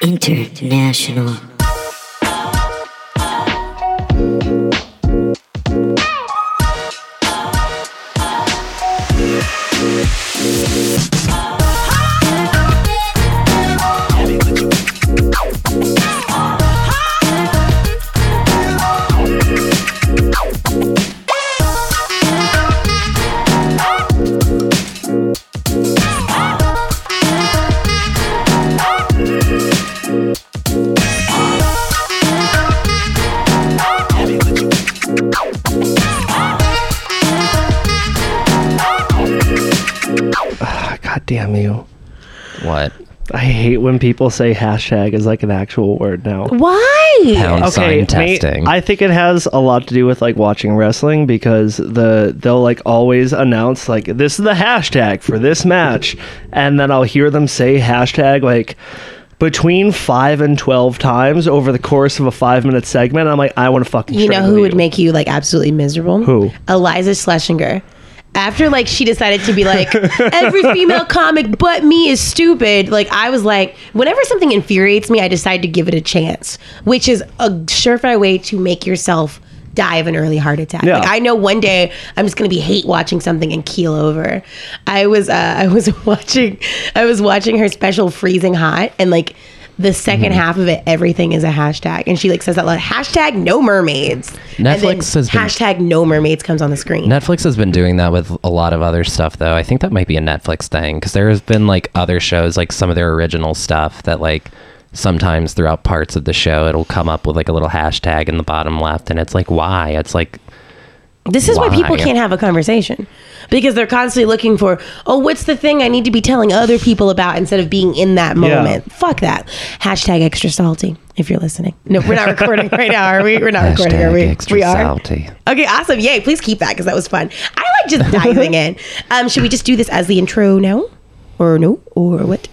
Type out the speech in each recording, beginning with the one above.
International. When people say hashtag is like an actual word now. Why? Pound sign mate, testing. I think it has a lot to do with like watching wrestling because the they'll like always announce like this is the hashtag for this match, and then I'll hear them say hashtag like between five and twelve times over the course of a five minute segment. I'm like, I want to fucking. You know strangle who would make you like absolutely miserable? Who? Iliza Shlesinger. After like she decided to be like every female comic but me is stupid. Like I was like, whenever something infuriates me, I decide to give it a chance, which is a surefire way to make yourself die of an early heart attack. Yeah. Like I know one day I'm just gonna be hate watching something and keel over. I was uh, I was watching I was watching her special Freezing Hot and like the 2nd Mm-hmm. half of it, everything is a hashtag, and she like says that like hashtag no mermaids. Netflix has been- hashtag no mermaids comes on the screen. Netflix has been doing that with a lot of other stuff, though. I think that might be a Netflix thing because there has been like other shows, like some of their original stuff that like sometimes throughout parts of the show it'll come up with like a little hashtag in the bottom left, and it's like why? It's like This is why people can't have a conversation because they're constantly looking for, oh, what's the thing I need to be telling other people about instead of being in that Yeah. moment. Fuck that. Hashtag extra salty if you're listening. No, we're not recording right now, are we? We're not recording, are we? extra we are. salty. Okay, awesome. Yay. Please keep that because that was fun. I like just diving in. Um, should we just do this as the intro now? Or no? Or what?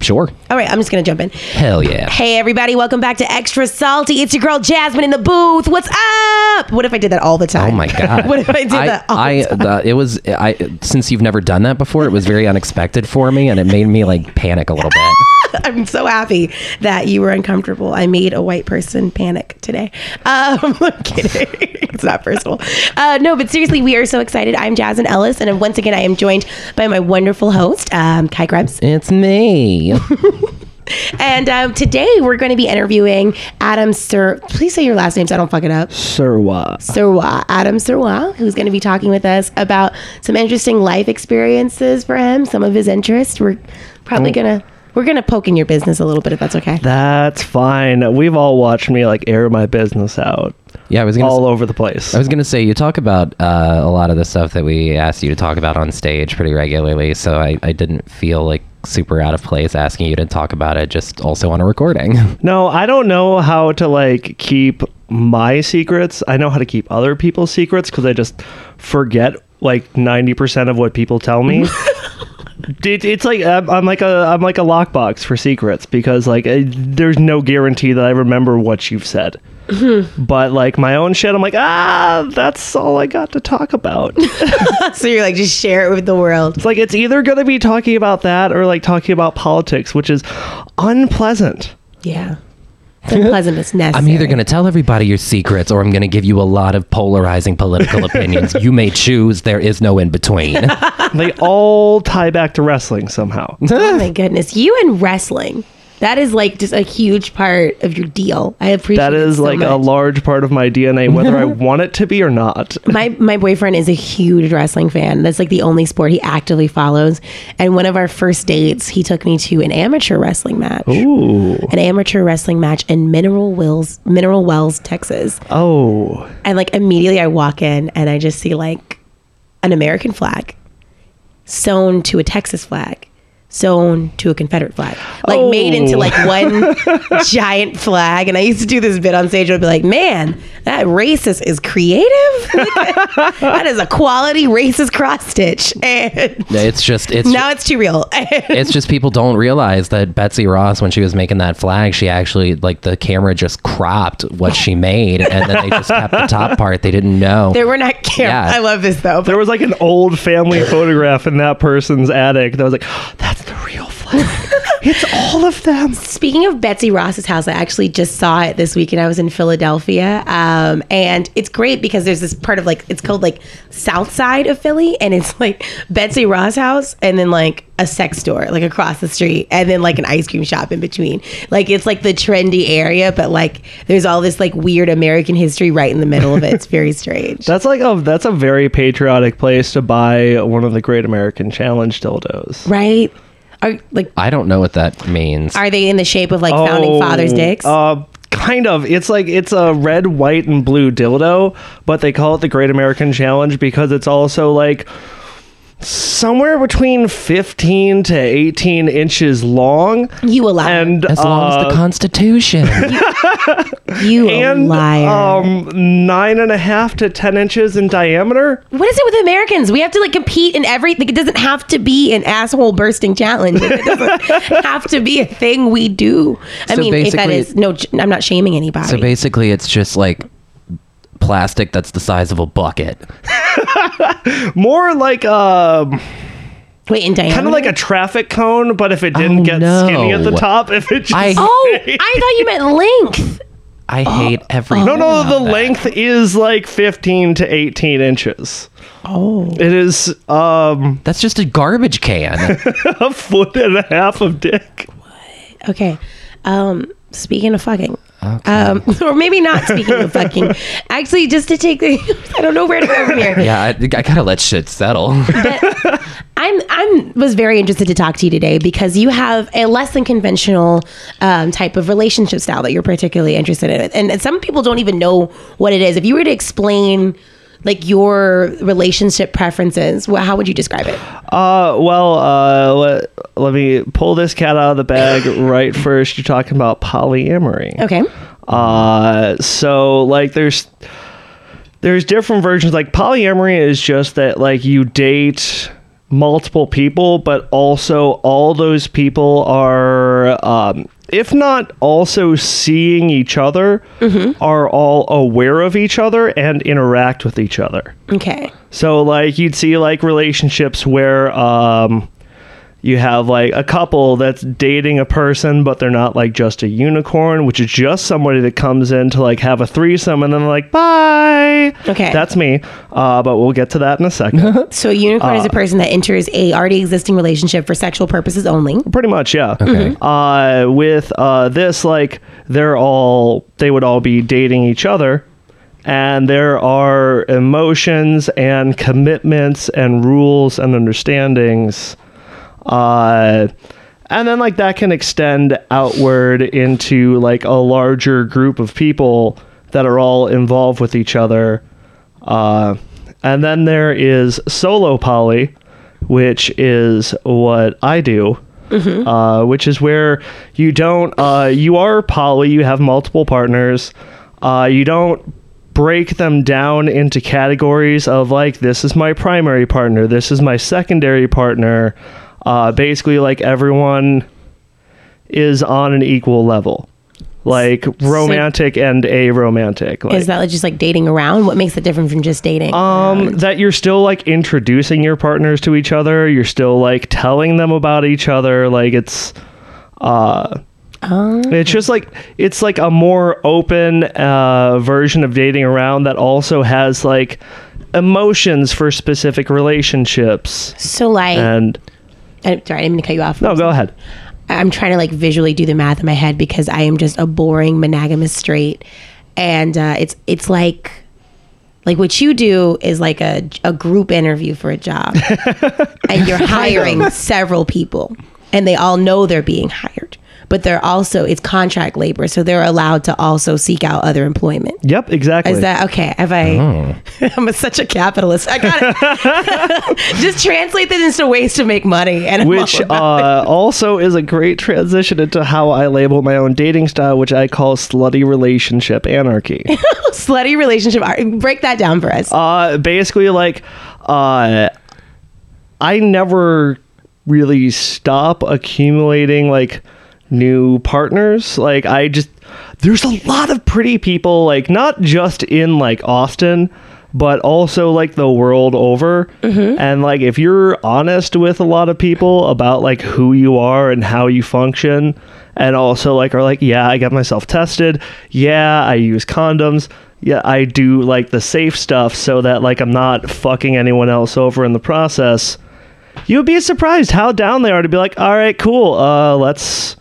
Sure, All right, I'm just going to jump in. hell yeah. Hey, everybody, welcome back to Extra Salty. It's your girl Jasmine in the booth. What's up? What if I did that all the oh time? Oh my god! what if I did that all I, the time? the, it was I since you've never done that before. It was very unexpected for me, and it made me like panic a little bit. I'm so happy that you were uncomfortable. I made a white person panic today. Um, I'm kidding. it's not personal. Uh, no, but seriously, we are so excited. I'm Jasmine Ellis, and once again, I am joined by my wonderful host, um, Kai Krebs. It's me. And um, today we're going to be interviewing Adam Sir. Please say your last name so I don't fuck it up. Sirwa. Sirwa, Adam Sirwa, who's going to be talking with us about some interesting life experiences for him, some of his interests. We're probably going to. We're gonna poke in your business a little bit if that's okay. That's fine. We've all watched me like air my business out Yeah, I was gonna. all s- over the place. I was gonna say you talk about uh, a lot of the stuff that we asked you to talk about on stage pretty regularly, so I, I didn't feel like super out of place asking you to talk about it just also on a recording. No, I don't know how to like keep my secrets. I know how to keep other people's secrets because I just forget like 90% of what people tell me. it, it's like I'm, I'm like a I'm like a lockbox for secrets because like uh, there's no guarantee that I remember what you've said. But like my own shit, I'm like ah, that's all I got to talk about. so you're like, just share it with the world. It's like it's either gonna be talking about that or like talking about politics, which is unpleasant. Yeah. It's unpleasant, necessary. I'm either gonna tell everybody your secrets or I'm gonna give you a lot of polarizing political opinions. You may choose. There is no in between. They all tie back to wrestling somehow. Oh my goodness. You and wrestling. That is like just a huge part of your deal. I appreciate that is so like a large part of my DNA, whether I want it to be or not. my my boyfriend is a huge wrestling fan. That's like the only sport he actively follows. And one of our first dates, he took me to an amateur wrestling match. Ooh. An amateur wrestling match in Mineral Wells, Mineral Wells, Texas. Oh. And like immediately I walk in and I just see like an American flag sewn to a Texas flag. Sewn to a Confederate flag, like made into Oh. like one giant flag. And I used to do this bit on stage. I'd be like, "Man, that racist is creative. that is a quality racist cross stitch." And it's just it's now it's too real. it's just people don't realize that Betsy Ross, when she was making that flag, she actually like the camera just cropped what she made, and then they just kept the top part. They didn't know. there were not cameras. Yeah. I love this though. There was like an old family photograph in that person's attic that was like, that's the real flag. It's all of them. Speaking of Betsy Ross's house, I actually just saw it this weekend. I was in Philadelphia, um, and it's great because there's this part of like it's called like South Side of Philly, and it's like Betsy Ross house, and then like a sex store like across the street, and then like an ice cream shop in between. Like it's like the trendy area, but like there's all this like weird American history right in the middle of it. It's very strange. That's like a that's a very patriotic place to buy one of the Great American Challenge dildos. right? Are like I don't know what that means. are they in the shape of like founding fathers' dicks? Uh, kind of. It's like it's a red, white, and blue dildo, but they call it the Great American Challenge because it's also like somewhere between 15 to 18 inches long you a liar. and as long as uh, the Constitution. you a and liar. um nine and a half to 10 inches in diameter What is it with Americans? We have to like compete in everything. It doesn't have to be an asshole bursting challenge. It doesn't have to be a thing we do. I So mean, if that no, I'm not shaming anybody. so basically, it's just like plastic that's the size of a bucket. more like um Wait, in diameter. kind of like a traffic cone but if it didn't Oh, get no. skinny at the top if it just I- Oh, I thought you meant length. I hate every. no no the length is like 15 to 18 inches Oh, it is um That's just a garbage can. a foot and a half of dick What? okay. Um, speaking of fucking. Um, or maybe not speaking of fucking. Actually, just to take the, I don't know where to go from here. yeah, I, I gotta let shit settle. I'm I'm was very interested to talk to you today because you have a less than conventional um, type of relationship style that you're particularly interested in, and, and some people don't even know what it is. If you were to explain like your relationship preferences, well, how would you describe it? Uh, well, uh, let, let me pull this cat out of the bag right first. You're talking about polyamory. Okay, Uh, so like there's there's different versions. Like polyamory is just that like you date multiple people, but also all those people are, um, if not also seeing each other, are all aware of each other and interact with each other. okay, So like you'd see like relationships where um you have like a couple that's dating a person but they're not like just a unicorn, which is just somebody that comes in to like have a threesome and then they're like bye. Okay. That's me. Uh but we'll get to that in a second. so a unicorn is a person that enters a already existing relationship for sexual purposes only. Pretty much, yeah. Okay. Uh with uh this like they're all they would all be dating each other and there are emotions and commitments and rules and understandings uh and then like that can extend outward into like a larger group of people that are all involved with each other. Uh and then there is solo poly which is what i do uh, which is where you don't uh, you are poly you have multiple partners. Uh, you don't break them down into categories of like this is my primary partner this is my secondary partner uh, basically like everyone is on an equal level like romantic and aromantic like Is that just like dating around? What makes it different from just dating? um, that you're still like introducing your partners to each other. You're still like telling them about each other. Like it's, uh, it's just like it's like a more open uh, version of dating around that also has like emotions for specific relationships. so like, And I'm sorry, I didn't mean to cut you off. no, go ahead. I'm trying to like visually do the math in my head because I am just a boring monogamous straight, and uh, it's it's like like what you do is like a a group interview for a job, and you're hiring several people, and they all know they're being hired, but they're also it's contract labor, so they're allowed to also seek out other employment. Yep, exactly. Is that okay? Have I? I'm a, such a capitalist. I got it. Just translate this into ways to make money, and which uh, also is a great transition into how I label my own dating style, which I call slutty relationship anarchy. slutty relationship. Break that down for us. uh basically like uh i never really stop accumulating like new partners like i just there's a lot of pretty people like not just in like austin but also like the world over. And like if you're honest with a lot of people about like who you are and how you function, and also like are like, yeah, I got myself tested. Yeah, I use condoms. Yeah, I do like the safe stuff so that like I'm not fucking anyone else over in the process. You'd be surprised how down they are to be like, all right, cool. Uh, let's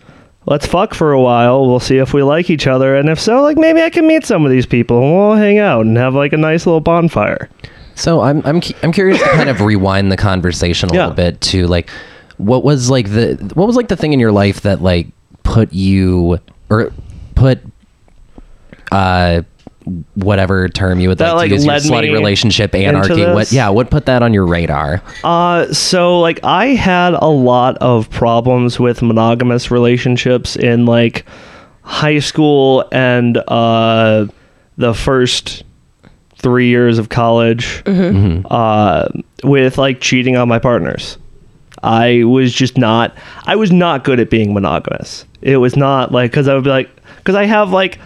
let's fuck for a while. We'll see if we like each other, and if so, like maybe I can meet some of these people and we'll hang out and have like a nice little bonfire. So I'm I'm I'm curious to kind of rewind the conversation a Yeah. little bit to like what was like the what was like the thing in your life that like put you or put uh whatever term you would That, like to like, use your slutty relationship anarchy what yeah what put that on your radar Uh, so like I had a lot of problems with monogamous relationships in like high school and uh, the first three years of college uh, with like cheating on my partners. I was just not. I was not good at being monogamous. It was not like because I would be like because I have like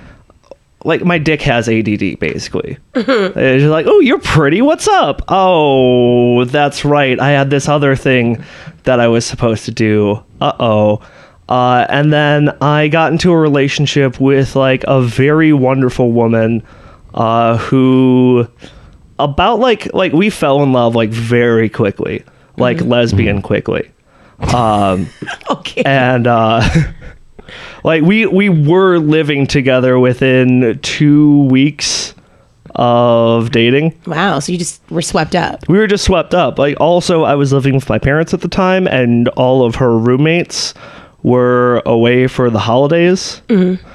like my dick has ADD basically. It's just like, oh, you're pretty. What's up? Oh, that's right. I had this other thing that I was supposed to do. Uh oh. Uh, and then I got into a relationship with like a very wonderful woman uh, who about like like we fell in love like very quickly, like lesbian quickly. Um, Okay. and uh like we we were living together within two weeks of dating. Wow. So you just were swept up. we were just swept up. Like also i was living with my parents at the time and all of her roommates were away for the holidays. Mm-hmm.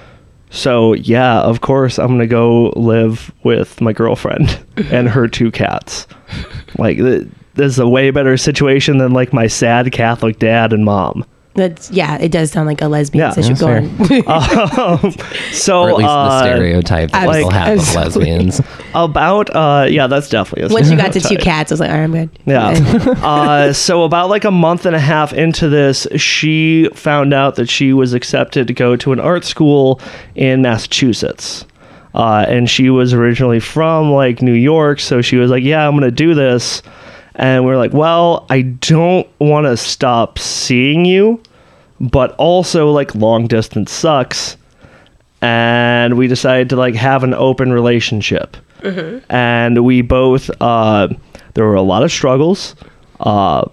So yeah of course i'm gonna go live with my girlfriend mm-hmm. and her two cats. Like th- this is a way better situation than like my sad catholic dad and mom That's yeah. It does sound like a lesbian Yeah, situation that's going. um, so or at least the uh, stereotype that like- people have of lesbians about uh yeah that's definitely a Once you got to two cats, I was like, all right, I'm good. yeah uh so about like a month and a half into this she found out that she was accepted to go to an art school in massachusetts uh and she was originally from like new york so she was like yeah i'm gonna do this and we are like well i don't want to stop seeing you but also like long distance sucks and we decided to like have an open relationship. And we both uh there were a lot of struggles uh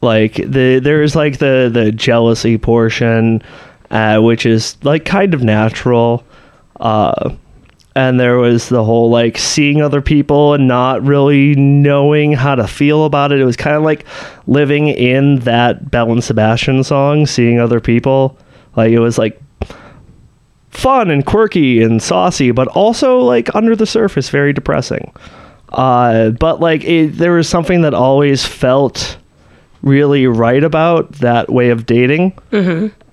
like the there's like the the jealousy portion uh which is like kind of natural uh and there was the whole like seeing other people and not really knowing how to feel about it. It was kind of like living in that Belle and Sebastian song, seeing other people. Like it was like fun and quirky and saucy, but also like under the surface, very depressing. Uh, but like it, there was something that always felt really right about that way of dating.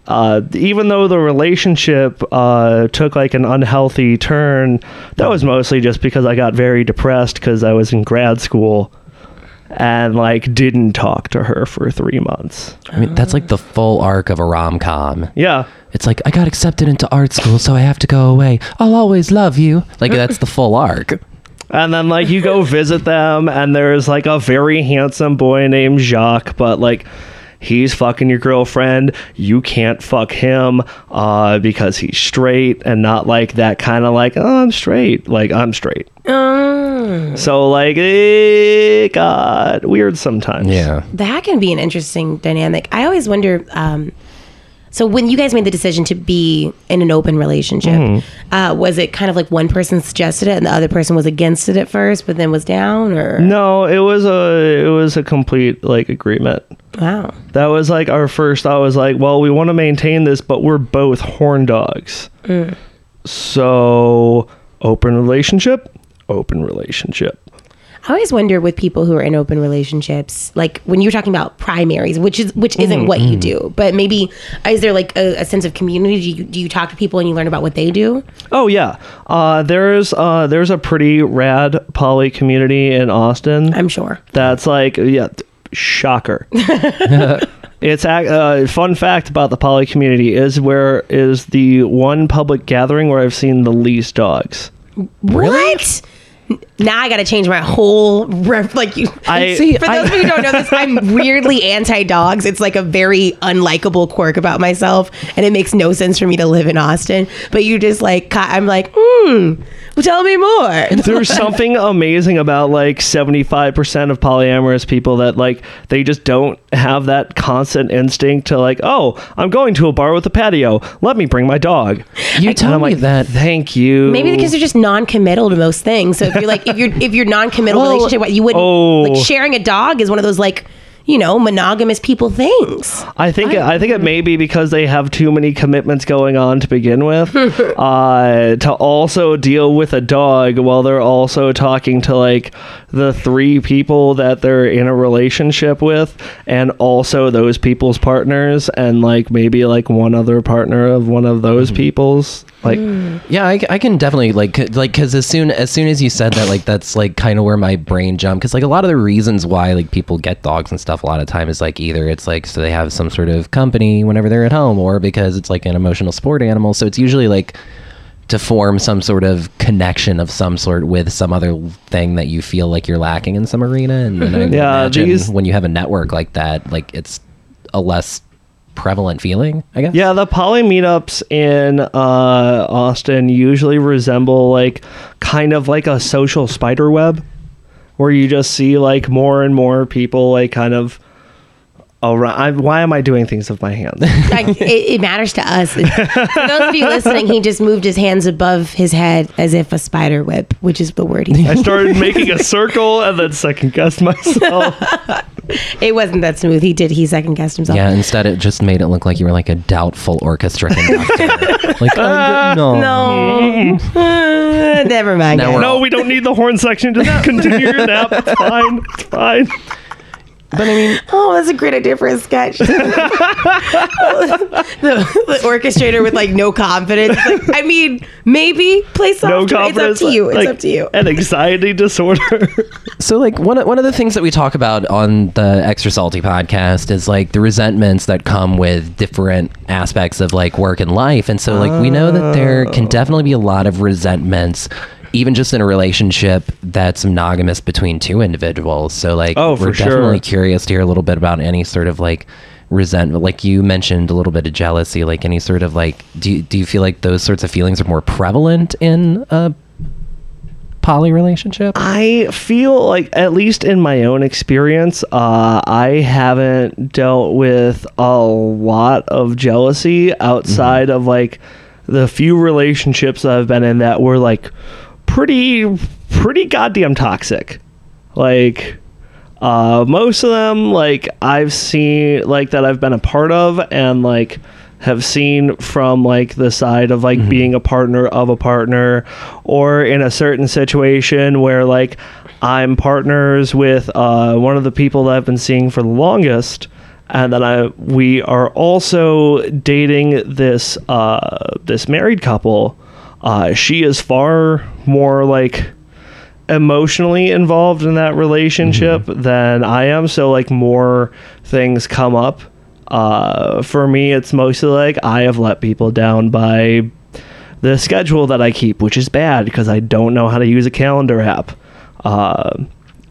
Uh, even though the relationship uh, took like an unhealthy turn, that was mostly just because I got very depressed because I was in grad school and like didn't talk to her for three months. i mean that's like the full arc of a rom-com Yeah. It's like I got accepted into art school, so I have to go away. I'll always love you. Like that's the full arc. And then like you go visit them and there's like a very handsome boy named Jacques, but like he's fucking your girlfriend. You can't fuck him uh because he's straight and not like that kind of like, oh I'm straight. Like I'm straight. Mm. So like it got weird sometimes. Yeah. That can be an interesting dynamic. I always wonder. Um, so when you guys made the decision to be in an open relationship, Mm-hmm. uh, was it kind of like one person suggested it and the other person was against it at first, but then was down, or No, it was a it was a complete like agreement. wow? That was like our first I was like, well, we want to maintain this, but we're both horn dogs. So open relationship, open relationship. I always wonder with people who are in open relationships, like when you're talking about primaries, which is which isn't what you do, but maybe is there like a, a sense of community? Do you, do you talk to people and you learn about what they do? Oh yeah, uh, there's uh, there's a pretty rad poly community in Austin. I'm sure. That's like yeah, shocker. it's ac- uh, fun fact about the poly community is where is the one public gathering where I've seen the least dogs. What? Now I got to change my whole ref. Like you, I- See, for those of you who don't know this, I'm weirdly anti dogs. It's like a very unlikable quirk about myself, and it makes no sense for me to live in Austin. But you just like, I'm like, hmm, well, tell me more. There's something amazing about like 75% of polyamorous people that like they just don't have that constant instinct to like, oh, I'm going to a bar with a patio. Let me bring my dog. You And tell me like, that. Thank you. Maybe because they're just non-committal to most things. So if you're like, if you're if you're non-committal Well, relationship, what you wouldn't oh. like sharing a dog is one of those like, you know, monogamous people things. I think I, think it may be because they have too many commitments going on to begin with. uh, to also deal with a dog while they're also talking to like the three people that they're in a relationship with, and also those people's partners, and like maybe like one other partner of one of those mm-hmm. people's. Like, mm. Yeah, I, I can definitely like c- like because as soon as soon as you said that, like that's like kind of where my brain jumped. Because like a lot of the reasons why like people get dogs and stuff, a lot of time is like either it's like so they have some sort of company whenever they're at home, or because it's like an emotional sport animal. So it's usually like to form some sort of connection of some sort with some other thing that you feel like you're lacking in some arena. And then I Yeah, imagine these- when you have a network like that, like it's a less prevalent feeling, I guess. Yeah, the poly meetups in uh, Austin usually resemble like kind of like a social spider web, where you just see like more and more people like kind of around. I, why am I doing things with my hands? Like, it, it matters to us. For those of you listening, he just moved his hands above his head as if a spider web, which is the word he I started making a circle and then second guessed myself. It wasn't that smooth. He did. He second guessed himself. Yeah, instead it just made it look like you were like a doubtful orchestra conductor. like, uh, no. No. Uh, never mind. Now guys. no, we don't need the horn section. Just continue your nap. It's fine. It's fine. But I mean, Oh, that's a great idea for a sketch. the, the orchestrator with like no confidence. Like, I mean, maybe play softer. No confidence. it's up to you. It's like, up to you. An anxiety disorder. so like one of, one of the things that we talk about on the Extra Salty podcast is like the resentments that come with different aspects of like work and life. And so like we know that there can oh. definitely be a lot of resentments even just in a relationship that's monogamous between two individuals. So like Oh, we're sure. definitely curious to hear a little bit about any sort of like resentment like you mentioned a little bit of jealousy like any sort of like do you, do you feel like those sorts of feelings are more prevalent in a poly relationship I feel like, at least in my own experience, uh, I haven't dealt with a lot of jealousy outside of like the few relationships that I've been in that were like pretty, pretty goddamn toxic. Like, uh, most of them, like, I've seen, like, that I've been a part of and like have seen from like the side of like being a partner of a partner or in a certain situation where like I'm partners with uh, one of the people that I've been seeing for the longest and then I we are also dating this uh, this married couple uh, she is far more like emotionally involved in that relationship than I am. So like more things come up. Uh, for me, it's mostly like I have let people down by the schedule that I keep, which is bad because I don't know how to use a calendar app. Uh,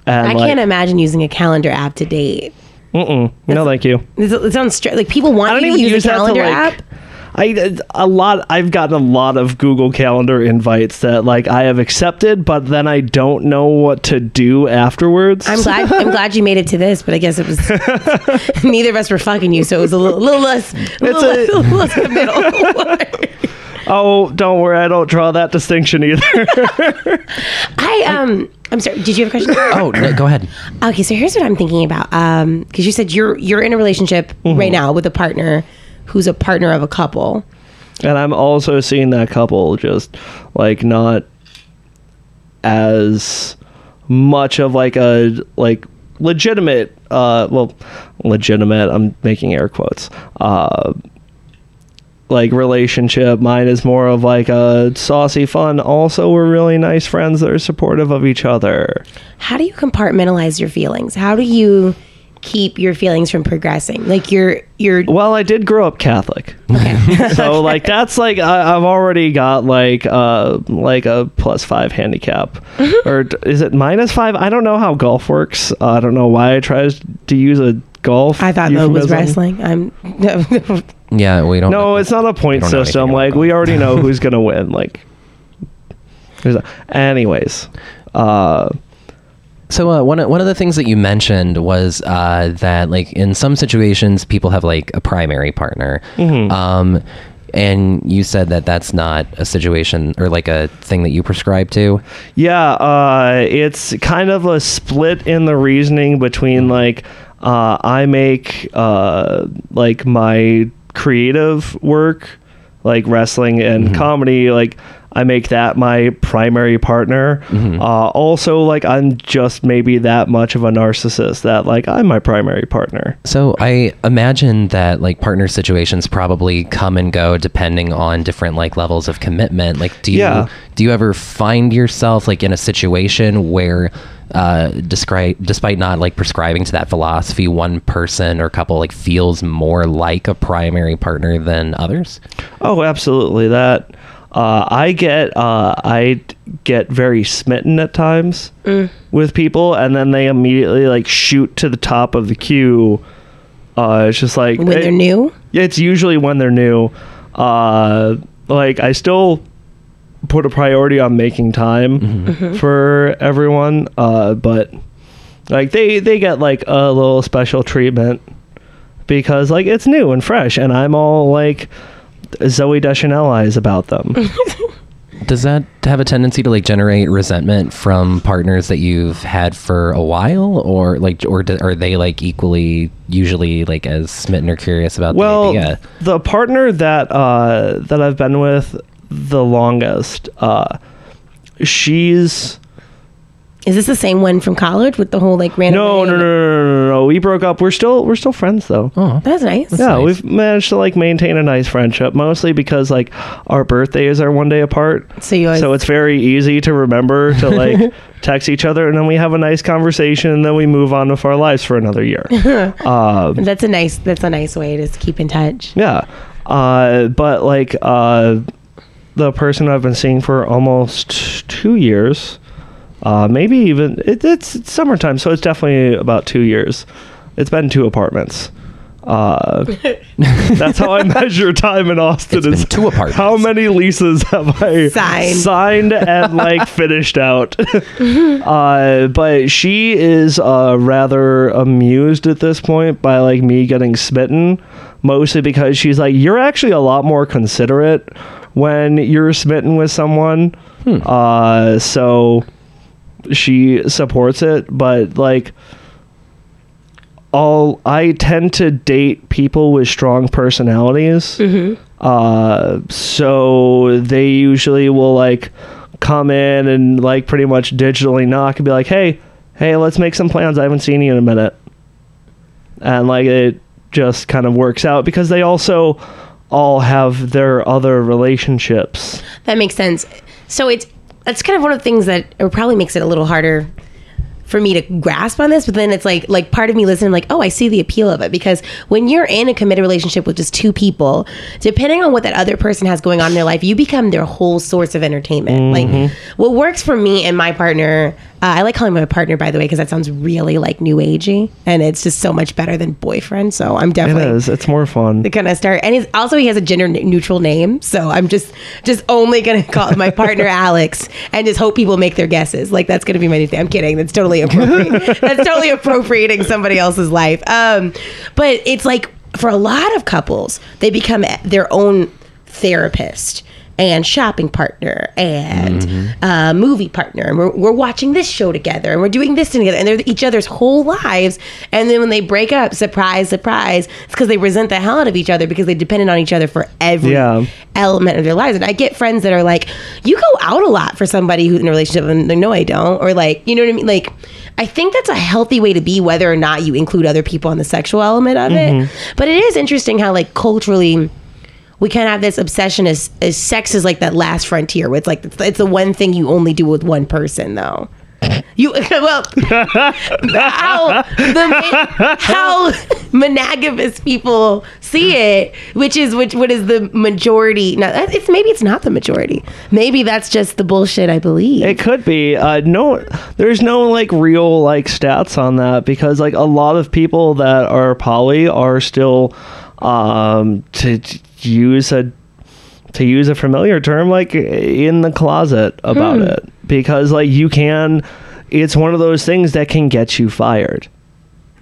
and I like, can't imagine using a calendar app to date. Mm-mm, no, thank you. It it sounds str- like people want I don't you even to use, use a that to calendar like. app. I a lot. I've gotten a lot of Google Calendar invites that like I have accepted, but then I don't know what to do afterwards. I'm glad. I'm glad you made it to this, but I guess it was neither of us were fucking you, so it was a little, little less, a little, a- less, a little less committal. oh, don't worry, I don't draw that distinction either. I um, I'm sorry. Did you have a question? oh no, go ahead Okay, so here's what I'm thinking about. Um, because you said you're you're in a relationship right now with a partner who's a partner of a couple. and I'm also seeing that couple just like not as much of like a like legitimate uh well legitimate i'm making air quotes uh like relationship mine is more of like a saucy fun also we're really nice friends that are supportive of each other How do you compartmentalize your feelings? How do you keep your feelings from progressing? Like you're you're Well, I did grow up Catholic, so like that's like I, I've already got like uh like a plus five handicap, Mm-hmm. or is it minus five? I don't know how golf works. Uh, I don't know why I tried to use a golf. I thought that was wrestling. I'm Yeah, we don't. No, it's not a point don't know anything system. Like we already know who's gonna win. Like, there's a, anyways. Uh, So uh, one of, one of the things that you mentioned was uh, that like in some situations people have like a primary partner, Mm-hmm. um, and you said that that's not a situation or like a thing that you prescribe to. Yeah, uh, it's kind of a split in the reasoning between like uh, I make uh, like my creative work, like wrestling and comedy, like I make that my primary partner. Uh, also, like I'm just maybe that much of a narcissist that like I'm my primary partner. So I imagine that like partner situations probably come and go depending on different like levels of commitment. Like, do you Yeah. do you ever find yourself like in a situation where, uh, despite not like prescribing to that philosophy, one person or couple like feels more like a primary partner than others? Oh, absolutely. That uh, I get uh, I d- get very smitten at times with people, and then they immediately like shoot to the top of the queue. Uh, it's just like when it- they're new. Yeah, it's usually when they're new. Uh, like I still put a priority on making time for everyone, uh, but like they they get like a little special treatment because like it's new and fresh, and I'm all like Zooey Deschanel eyes about them. Does that have a tendency to like generate resentment from partners that you've had for a while, or like, or do, are they like equally usually like as smitten or curious about well, the idea? the partner that uh, that I've been with the longest, uh, she's Is this the same one from college with the whole like random? no, no, no, no, no, no, no. We broke up. We're still we're still friends though. Oh, That's nice. yeah, nice. we've managed to like maintain a nice friendship, mostly because like our birthdays are one day apart. So you always, So it's very easy to remember to like text each other, and then we have a nice conversation, and then we move on with our lives for another year. uh, that's a nice that's a nice way to keep in touch. yeah, uh, but like uh, the person I've been seeing for almost two years, uh, maybe even it, it's, it's summertime, so it's definitely about two years. It's been two apartments. Uh, that's how I measure time in Austin. It's been is two apartments. How many leases have I Signed. signed and like finished out? uh, but she is uh, rather amused at this point by like me getting smitten, mostly because she's like, "You're actually a lot more considerate when you're smitten with someone." Uh, so she supports it, but like all I tend to date people with strong personalities. Uh, so they usually will like come in and like pretty much digitally knock and be like, "Hey, hey, let's make some plans. I haven't seen you in a minute." And like it just kind of works out because they also all have their other relationships. That makes sense. So it's that's kind of one of the things that probably makes it a little harder for me to grasp on this, but then it's like like part of me listening like, oh, I see the appeal of it because when you're in a committed relationship with just two people, depending on what that other person has going on in their life, you become their whole source of entertainment. Like mm-hmm. what works for me and my partner, uh, I like calling him my partner by the way because that sounds really like new agey, and it's just so much better than boyfriend. So I'm definitely is. It's more fun. gonna start and he's also he has a gender neutral name so i'm just just only gonna call my partner alex and just hope people make their guesses like that's gonna be my new thing i'm kidding that's totally appropriate that's totally appropriating somebody else's life um but it's like for a lot of couples they become their own therapist and shopping partner and uh, movie partner. And we're, we're watching this show together and we're doing this together and they're each other's whole lives. And then when they break up surprise surprise it's because they resent the hell out of each other because they depended on each other for every Yeah. element of their lives. And i get friends that are like you go out a lot for somebody who's in a relationship and they're, no i don't. Or like you know what i mean? Like i think that's a healthy way to be whether or not you include other people on the sexual element of it. But it is interesting how like culturally we of have this obsession as, as sex is like that last frontier it's like it's, the one thing you only do with one person though you You well, how the how monogamous people see it, which is which what is the majority? Now it's maybe it's not the majority. Maybe that's just the bullshit I believe. It could be. Uh, no, there's no like real like stats on that because like a lot of people that are poly are still um, to, to use a to use a familiar term like in the closet about Hmm. it because like you can. It's one of those things that can get you fired.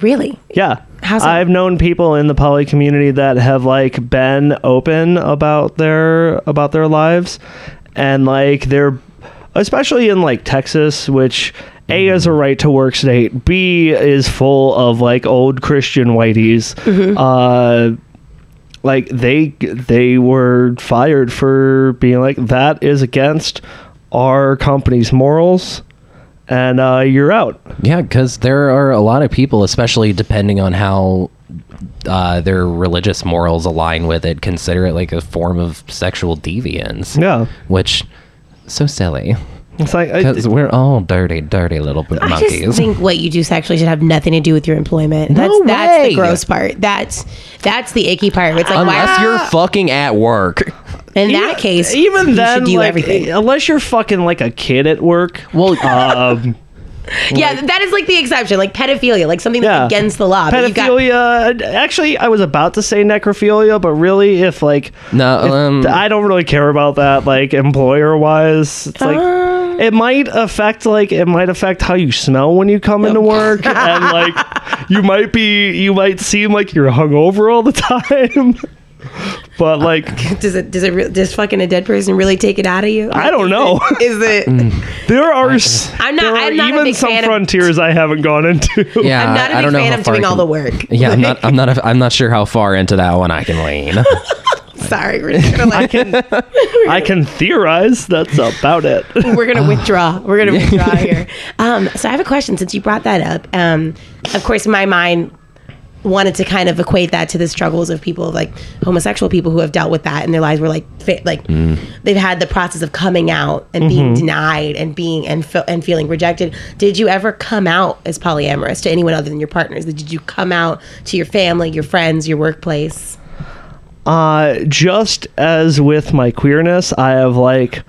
really? Yeah. How's? I've known people in the poly community that have like been open about their about their lives and like they're especially in like Texas which A is a right to work state, B is full of like old Christian whiteys. Mm-hmm. Uh like they they were fired for being like that is against our company's morals and uh, you're out. Yeah, because there are a lot of people, especially depending on how uh, their religious morals align with it, consider it like a form of sexual deviance. Yeah. Which, so silly. It's like Because we're all dirty, dirty little b- I monkeys. just think what you do sexually should have nothing to do with your employment. That's No that's way. the gross part. That's that's the icky part. It's like Unless why, you're fucking at work. in that case, even you then, should do like, everything. unless you're fucking like a kid at work. Well, Um, yeah, that is like the exception, like pedophilia, like something that's yeah, against the law. But you've got- pedophilia. actually, I was about to say necrophilia, but really, if like, no, if- um, I don't really care about that. Like employer wise, it's like. It might affect like it might affect how you smell when you come into work and like you might be you might seem like you're hungover all the time but like does it does it re- does fucking a dead person really take it out of you? I don't know. Is it? Mm. There are s- I'm not- there are I'm not a even big some fan of- frontiers I haven't gone into. yeah, I'm not a I don't big fan of far I doing all can- the work. Yeah, I'm not. I'm not. A, I'm not sure how far into that one I can lean. Sorry, we're just gonna I can I can theorize. That's about it. we're gonna withdraw. We're gonna withdraw here. Um, so I have a question since you brought that up. Um, of course, my mind wanted to kind of equate that to the struggles of people like homosexual people who have dealt with that in their lives where like fa- like they've had the process of coming out and being denied and being and fe- and feeling rejected did you ever come out as polyamorous to anyone other than your partners did you come out to your family your friends your workplace Uh, just as with my queerness, I have like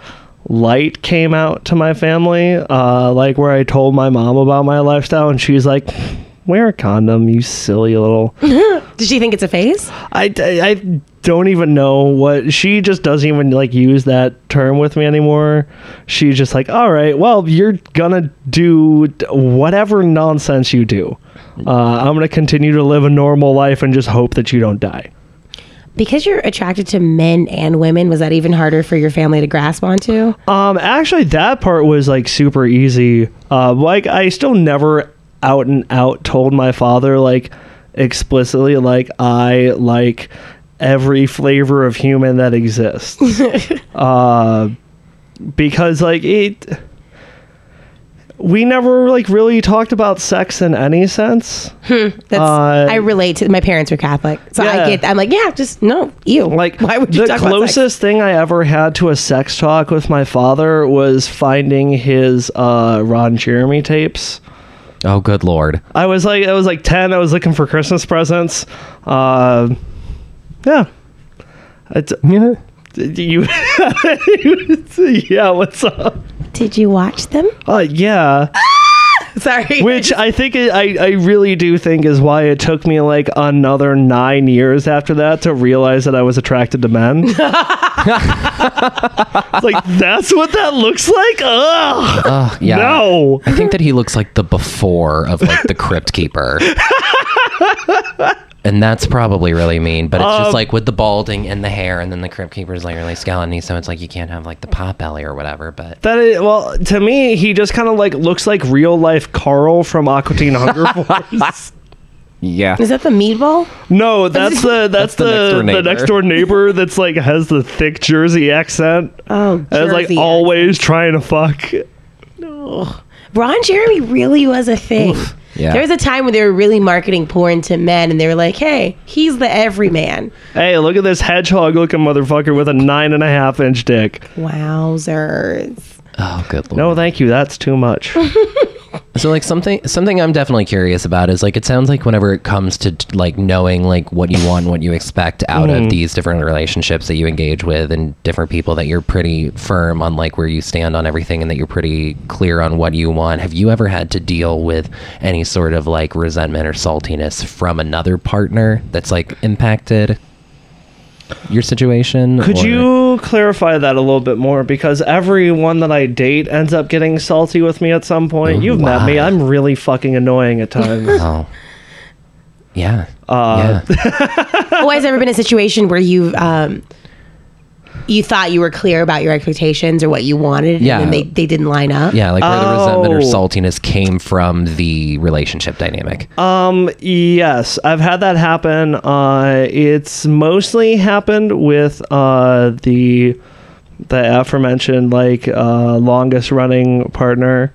light came out to my family. Uh, like where I told my mom about my lifestyle, and she's like, "Wear a condom, you silly little." did she think it's a phase I, I, I don't even know what she just doesn't even like use that term with me anymore. She's just like, all right, well, you're gonna do whatever nonsense you do. Uh, I'm gonna continue to live a normal life and just hope that you don't die. Because you're attracted to men and women was that even harder for your family to grasp onto Um, actually, that part was like super easy. Uh, like I still never out and out told my father like explicitly like I like every flavor of human that exists. uh, because like it, we never like really talked about sex in any sense. That's Uh, I relate to my parents were Catholic, so I get. I'm like, yeah, just no, you. Like why would you the talk about sex? closest thing I ever had to a sex talk with my father was finding his uh, Ron Jeremy tapes. oh, good lord. I was like, I was like ten. I was looking for Christmas presents. Uh, yeah, It's- Yeah. you. yeah, what's up? Did you watch them? Uh, yeah, Sorry. which I think it, I I really do think is why it took me like another nine years after that to realize that I was attracted to men. It's like that's what that looks like. Ugh. Uh, yeah. No. I think that he looks like the before of like the Crypt Keeper. and that's probably really mean, but it's Um, just like with the balding and the hair, and then the Crypt Keeper's like really skeleton so it's like you can't have like the pot belly or whatever. But That is, well, to me, he just kind of like looks like real life Carl from Aqua Teen Hunger Force. yeah, Is that the meatball? no, that's the that's, That's the the next-door the neighbor. next door neighbor that's like has the thick Jersey accent. Oh, and is like Jersey always trying to fuck. No. Ron Jeremy really was a thing. Yeah. There was a time when they were really marketing porn to men, and they were like, "Hey, he's the everyman." Hey, look at this hedgehog looking motherfucker with a nine and a half inch dick. Wowzers! oh good lord. No, thank you. That's too much. So like something something I'm definitely curious about is like it sounds like whenever it comes to like knowing like what you want, what you expect out of mm-hmm. these different relationships that you engage with and different people that you're pretty firm on like where you stand on everything and that you're pretty clear on what you want. Have you ever had to deal with any sort of like resentment or saltiness from another partner that's like impacted your situation? Could or- you clarify that a little bit more? Because everyone that I date ends up getting salty with me at some point. You've met me. I'm really fucking annoying at times. Oh. Yeah. Uh, yeah. Always ever been a situation where you've um you thought you were clear about your expectations or what you wanted Yeah. and then they, they didn't line up? Yeah, like where the resentment or Oh. saltiness came from the relationship dynamic. Um, yes, I've had that happen. Uh, it's mostly happened with uh the the aforementioned like uh longest running partner.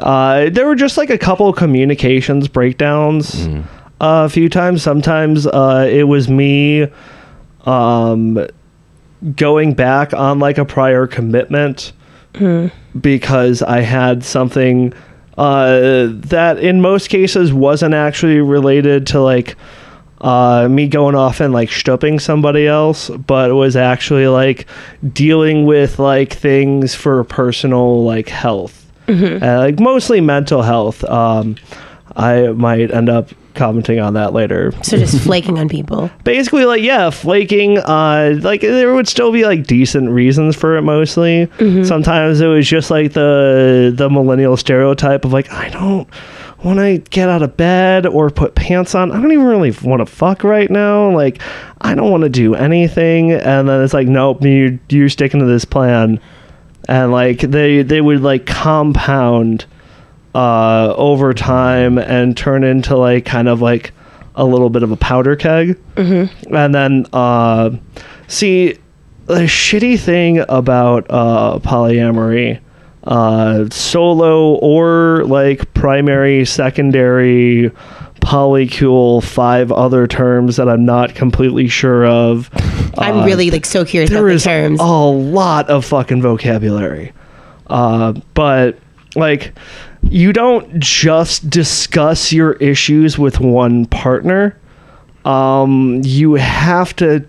Uh, there were just like a couple communications breakdowns uh, a few times. Sometimes uh, it was me um going back on like a prior commitment because I had something uh, that in most cases wasn't actually related to like uh, me going off and like stopping somebody else, but it was actually like dealing with like things for personal like health, uh, like mostly mental health. Um, I might end up commenting on that later. So just flaking on people. basically like yeah flaking uh like there would still be like decent reasons for it mostly. Sometimes it was just like the the millennial stereotype of like i don't want to get out of bed or put pants on. I don't even really want to fuck right now. Like i don't want to do anything. And then it's like nope you you're sticking to this plan. And like they they would like compound uh over time and turn into like kind of like a little bit of a powder keg and then uh see the shitty thing about uh polyamory uh solo or like primary secondary polycule five other terms that i'm not completely sure of I'm really like so curious about the terms. a lot of fucking vocabulary. Uh, but like, you don't just discuss your issues with one partner. Um, you have to,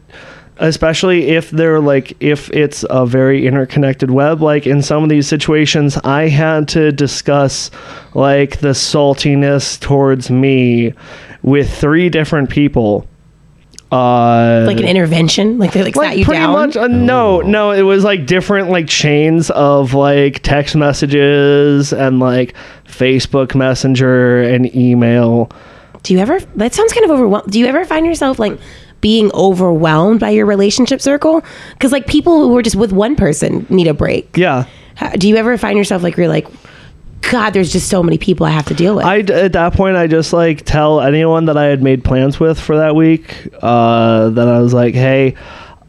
especially if they're like, if it's a very interconnected web. Like in some of these situations, I had to discuss like the saltiness towards me with three different people. Uh, like an intervention? Like they like, sat you pretty down? much uh, no no it was like different like chains of like text messages and like facebook messenger and email Do you ever that sounds kind of overwhelmed. Do you ever find yourself like being overwhelmed by your relationship circle? Because like people who are just with one person need a break. yeah How- Do you ever find yourself like you're like, God, there's just so many people I have to deal with. i at that point i just like tell anyone that i had made plans with for that week uh that i was like hey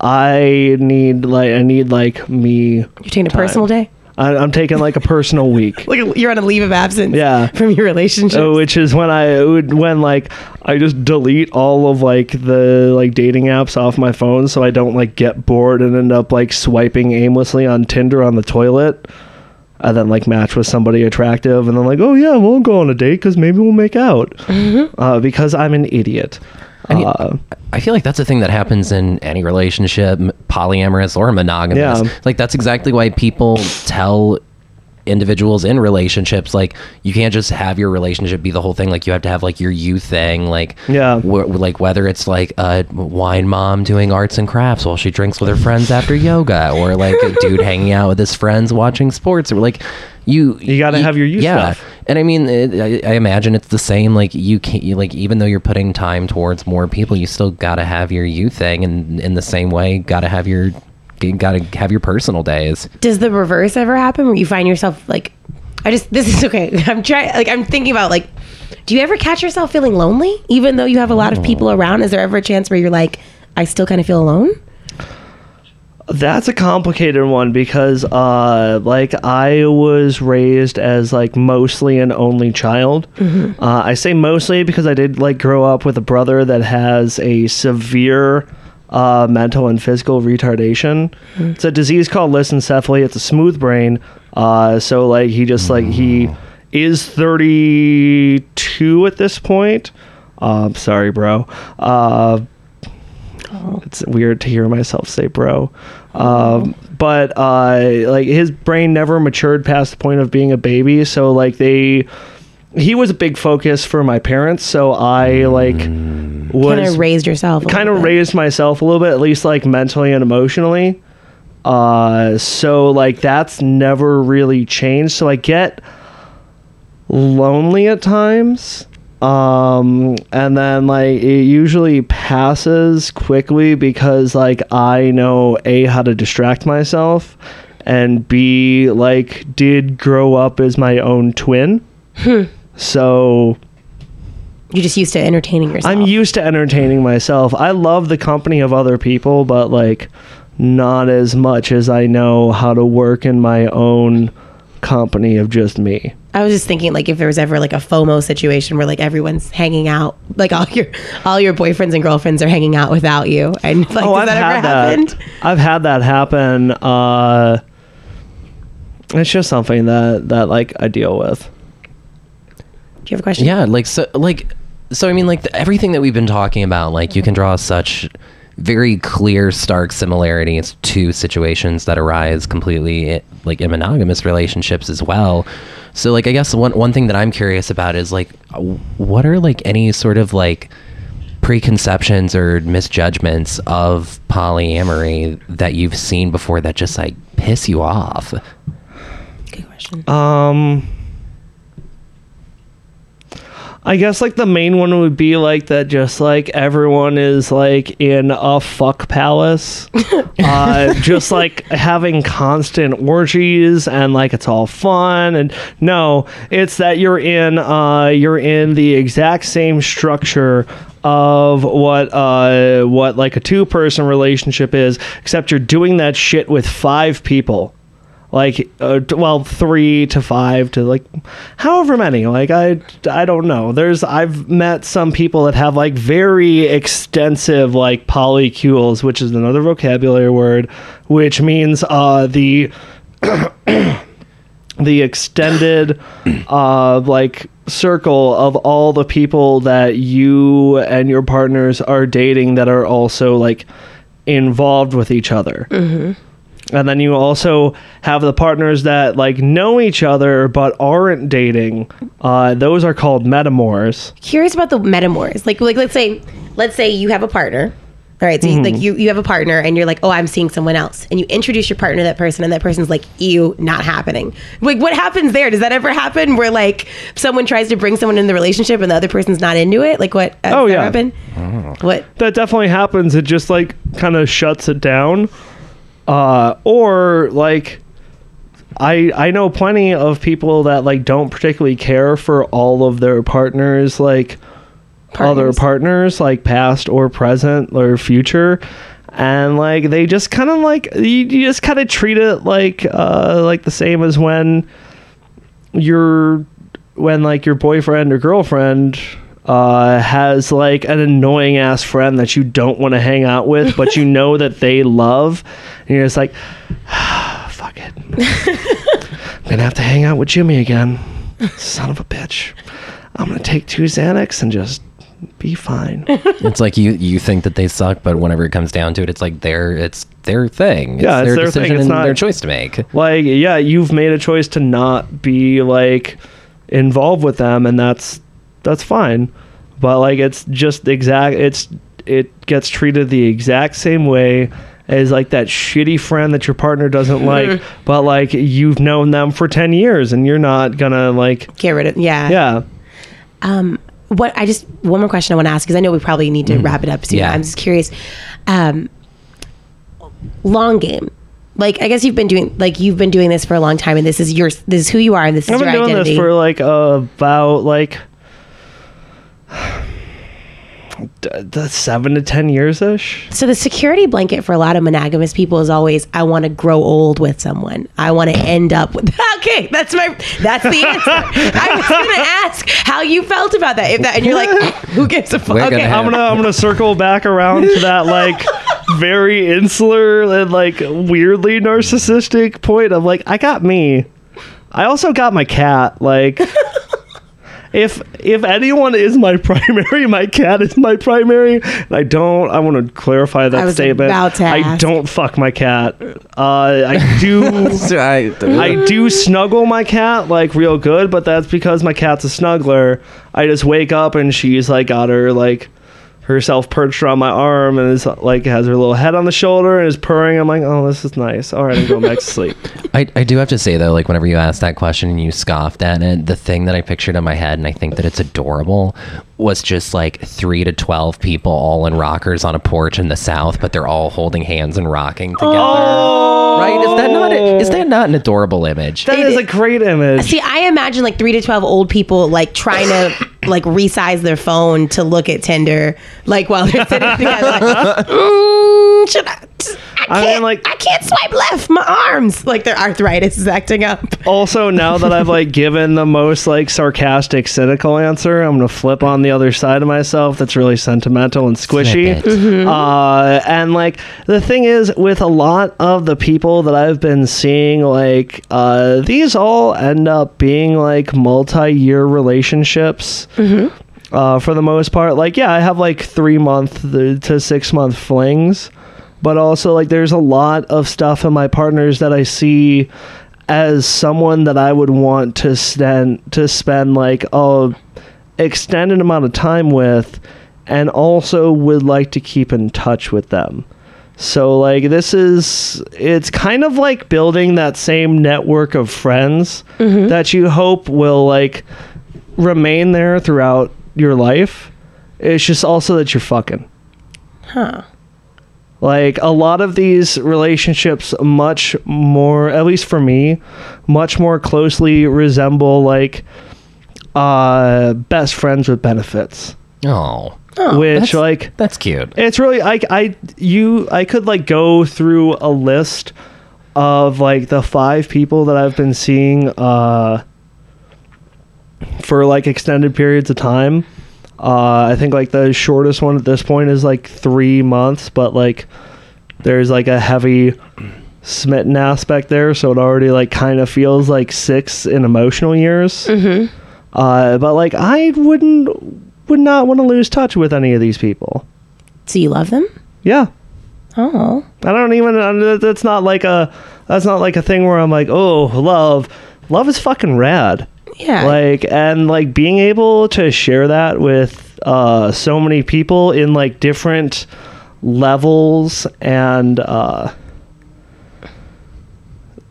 i need like i need like me you're taking a personal day. I, i'm taking like a personal week Like you're on a leave of absence. Yeah. From your relationship. Uh, which is when I would when like I just delete all of like the like dating apps off my phone so I don't like get bored and end up like swiping aimlessly on Tinder on the toilet. And then like match with somebody attractive and then like oh yeah we'll go on a date because maybe we'll make out uh, because I'm an idiot. mean, uh, I feel like that's a thing that happens in any relationship, polyamorous or monogamous. Yeah. Like that's exactly why people tell individuals in relationships like you can't just have your relationship be the whole thing like you have to have like your you thing like Yeah. wh- like whether it's like a wine mom doing arts and crafts while she drinks with her friends after yoga or like a dude hanging out with his friends watching sports or like you You gotta have your you yeah stuff. and I mean, it, I, I imagine it's the same. Like you can't, you, like even though you're putting time towards more people, you still gotta have your you thing, and in the same way, gotta have your, you gotta have your personal days. Does the reverse ever happen where you find yourself like I just this is okay. I'm trying like I'm thinking about like do you ever catch yourself feeling lonely even though you have a lot of people around? Is there ever a chance where you're like I still kind of feel alone? That's a complicated one because uh like I was raised as like mostly an only child. Uh, I say mostly because I did like grow up with a brother that has a severe uh, mental and physical retardation. It's a disease called lissencephaly. It's a smooth brain. Uh, so like he just like he is 32 at this point. Um, sorry, bro. Uh, it's weird to hear myself say bro. Um, but uh, like his brain never matured past the point of being a baby. So like they, he was a big focus for my parents. So I like Kind of raised yourself. a kind of raised myself a little bit, at least like mentally and emotionally. Uh, so like that's never really changed. So I get lonely at times. Um, and then like it usually passes quickly because like I know A how to distract myself and B like did grow up as my own twin. so You're just used to entertaining yourself. I'm used to entertaining myself. I love the company of other people, but like not as much as I know how to work in my own company of just me. I was just thinking, like, if there was ever like a FOMO situation where like everyone's hanging out, like all your all your boyfriends and girlfriends are hanging out without you, and like, oh, has I've that had ever that. happened? I've had that happen. Uh, it's just something that that like I deal with. Do you have a question? Yeah, like so, like so. I mean, like the, everything that we've been talking about, like you can draw such very clear, stark similarities to situations that arise completely like in monogamous relationships as well. So, like, I guess one one thing that I'm curious about is like, what are like any sort of like preconceptions or misjudgments of polyamory that you've seen before that just like piss you off? Good question. Um, I guess like the main one would be like that. Just like everyone is like in a fuck palace, uh, just like having constant orgies and like it's all fun. And no, it's that you're in uh, you're in the exact same structure of what uh what like a two person relationship is, except you're doing that shit with five people like uh, well three to five to like however many. Like i i don't know. There's i've met some people that have like very extensive like polycules which is another vocabulary word which means uh the the extended uh like circle of all the people that you and your partners are dating that are also like involved with each other and then you also have the partners that like know each other but aren't dating uh, those are called metamors Curious about the metamors. Like, like let's say, let's say you have a partner. All right, so you, Mm-hmm. like you you have a partner and you're like, oh, I'm seeing someone else, and you introduce your partner to that person, and that person's like, ew, not happening. Like, what happens there? Does that ever happen where like someone tries to bring someone in the relationship and the other person's not into it? Like, what? has Oh, yeah. happen? What? that definitely happens it just like kind of shuts it down uh, or like I I know plenty of people that like don't particularly care for all of their partners like other Partners. partners like past or present or future and like they just kind of like you, you just kind of treat it like uh like the same as when your when like your boyfriend or girlfriend uh has like an annoying ass friend that you don't want to hang out with but you know that they love and you're just like fuck it. I'm gonna have to hang out with jimmy again. Son of a bitch. I'm gonna take two xanax and just be fine. It's like you you think that they suck, but whenever it comes down to it, it's like their it's their thing. Yeah, it's their their decision It's and not- their choice to make. like yeah you've made a choice to not be like involved with them and that's that's fine but like it's just exact it's it gets treated the exact same way as like that shitty friend that your partner doesn't like but like you've known them for 10 years and you're not gonna like Get rid of yeah. yeah Um, what I just one more question I want to ask because I know we probably need to wrap it up soon. Yeah. I'm just curious. Um, long game. Like I guess you've been doing like you've been doing this for a long time, and this is your this is who you are, and this is i've your been doing identity. this for like uh, about like d- d- seven to ten years ish so the security blanket for a lot of monogamous people is always I want to grow old with someone. I want to end up with. Okay, that's my that's the answer. I was gonna ask how you felt about that. If that and you're like, who gives a fuck? We're gonna Okay, have- I'm gonna I'm gonna circle back around to that like very insular and like weirdly narcissistic point of like I got me. I also got my cat. Like, if if anyone is my primary, my cat is my primary. I don't. I want to clarify that I was statement. about to I don't fuck my cat. Uh, I do. I, I do snuggle my cat like real good, but that's because my cat's a snuggler. I just wake up and she's like got her like herself perched on my arm and is like has her little head on the shoulder and is purring. I'm like, oh, this is nice. All right, I'm going back to sleep. I, I do have to say though, like whenever you asked that question and you scoffed at it, the thing that I pictured in my head, and I think that it's adorable, was just like three to twelve people all in rockers on a porch in the South, but they're all holding hands and rocking together. Oh. Right? Is that not a, is that not an adorable image? That is a great image. See, I imagine like three to twelve old people like trying to like resize their phone to look at Tinder, like while they're sitting together. Like, mm, should I? I I can't, mean, like- I can't swipe left. My arms, like their arthritis is acting up. also now that I've like given the most like sarcastic, cynical answer, I'm gonna flip on the other side of myself. That's really sentimental and squishy. Snip it. Uh, and like the thing is, with a lot of the people that I've been seeing, like uh, these all end up being like multi-year relationships. Uh, for the most part, like yeah, I have like three month to six month flings, but also like there's a lot of stuff in my partners that I see as someone that I would want to spend to spend like a extended amount of time with, and also would like to keep in touch with them. So like this is it's kind of like building that same network of friends mm-hmm. that you hope will like remain there throughout your life. It's just also that you're fucking. Huh. Like a lot of these relationships much more at least for me, much more closely resemble like uh best friends with benefits. Oh, which that's- like that's cute. it's really I I you I could like go through a list of like the five people that I've been seeing uh for like extended periods of time. Uh I think like the shortest one at this point is like 3 months, but like there's like a heavy smitten aspect there, so it already like kind of feels like 6 in emotional years. Mhm. Uh but like I wouldn't would not want to lose touch with any of these people. So you love them? Yeah. Oh, I don't even. That's not like a. That's not like a thing where I'm like, oh, love. Love is fucking rad. Yeah. Like and like being able to share that with uh, so many people in like different levels and uh,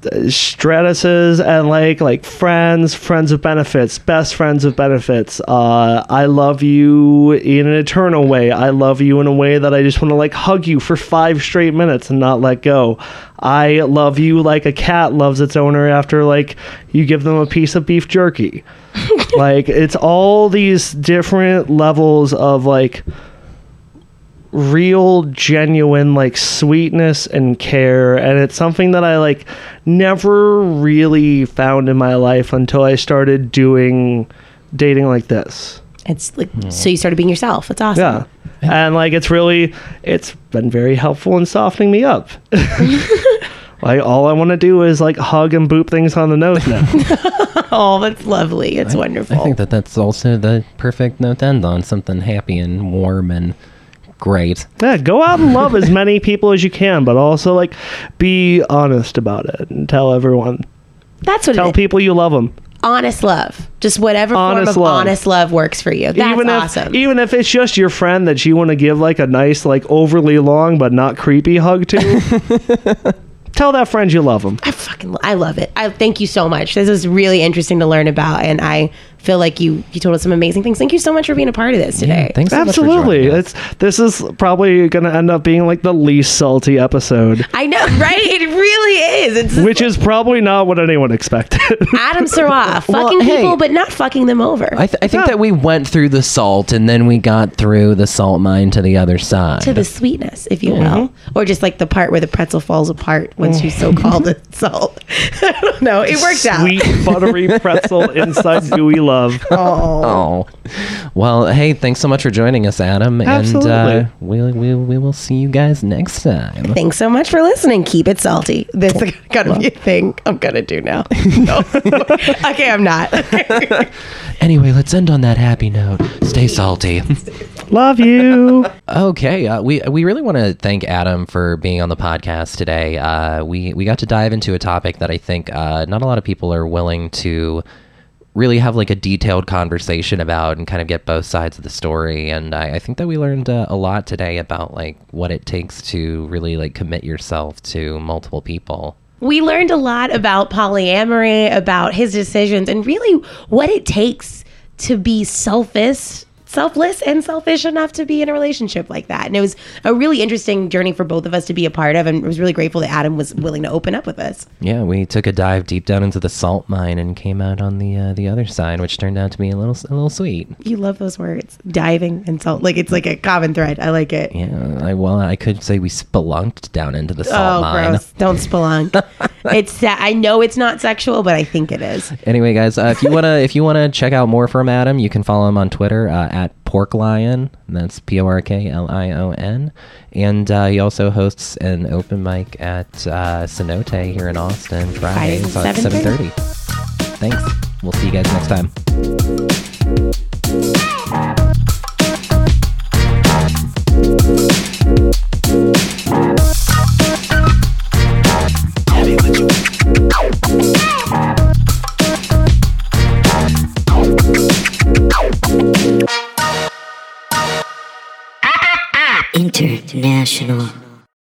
stratuses and like like friends, friends of benefits, best friends of benefits. Uh, I love you in an eternal way. I love you in a way that I just want to like hug you for five straight minutes and not let go. I love you like a cat loves its owner after like you give them a piece of beef jerky. like it's all these different levels of like real genuine like sweetness and care and it's something that I like never really found in my life until I started doing dating like this. it's like hmm. so you started being yourself. it's awesome. Yeah. And like it's really it's been very helpful in softening me up. like all I want to do is like hug and boop things on the nose now. Oh, that's lovely. It's wonderful. I think that that's also the perfect note to end on something happy and warm and great. yeah, go out and love as many people as you can, but also like be honest about it and tell everyone. that's what Tell it is. people you love them. honest love. Just whatever form of love. honest love works for you. That's even if awesome. even if it's just your friend that you want to give like a nice like overly long but not creepy hug to tell that friend you love them I fucking I love it. I thank you so much. This is really interesting to learn about, and I feel like you you told us some amazing things. Thank you so much for being a part of this today. Thanks so much for absolutely it's this is probably gonna end up being like the least salty episode I know, right? It really is. It's which is probably not what anyone expected Adam Sarah Well, fucking hey. people, but not fucking them over I, th- I think Yeah. that we went through the salt and then we got through the salt mine to the other side. to the sweetness, if you will, Mm-hmm. or just like the part where the pretzel falls apart once you so call it salt. I don't know. It worked out. Sweet buttery pretzel inside gooey love. Oh, well, hey, thanks so much for joining us, Adam, and uh, Absolutely. we we we will see you guys next time. Thanks so much for listening. Keep it salty. This is gonna be a thing I'm gonna do now. No. okay, I'm not. Anyway, let's end on that happy note. Stay salty. Love you. Okay, uh, we we really want to thank Adam for being on the podcast today. Uh, we we got to dive into a topic that I think uh, not a lot of people are willing to really have like a detailed conversation about and kind of get both sides of the story. And I, I think that we learned uh, a lot today about like what it takes to really like commit yourself to multiple people. we learned a lot about polyamory, about his decisions, and really what it takes to be selfish, selfless, and selfish enough to be in a relationship like that. And it was a really interesting journey for both of us to be a part of, and I was really grateful that Adam was willing to open up with us. Yeah, we took a dive deep down into the salt mine and came out on the uh, the other side, which turned out to be a little a little sweet. You love those words, diving and salt. Like it's like a common thread. I like it. Yeah, I well, I could say we spelunked down into the salt Oh, mine. gross! Don't spelunk. it's uh, I know it's not sexual, but I think it is. Anyway, guys, uh, if you wanna if you wanna check out more from Adam, you can follow him on Twitter uh, at Pork Lion. That's P O R K L I O N, and uh, he also hosts an open mic at uh, Cenote here in Austin Fridays at at seven 7:30. thirty. Thanks. We'll see you guys next time. International.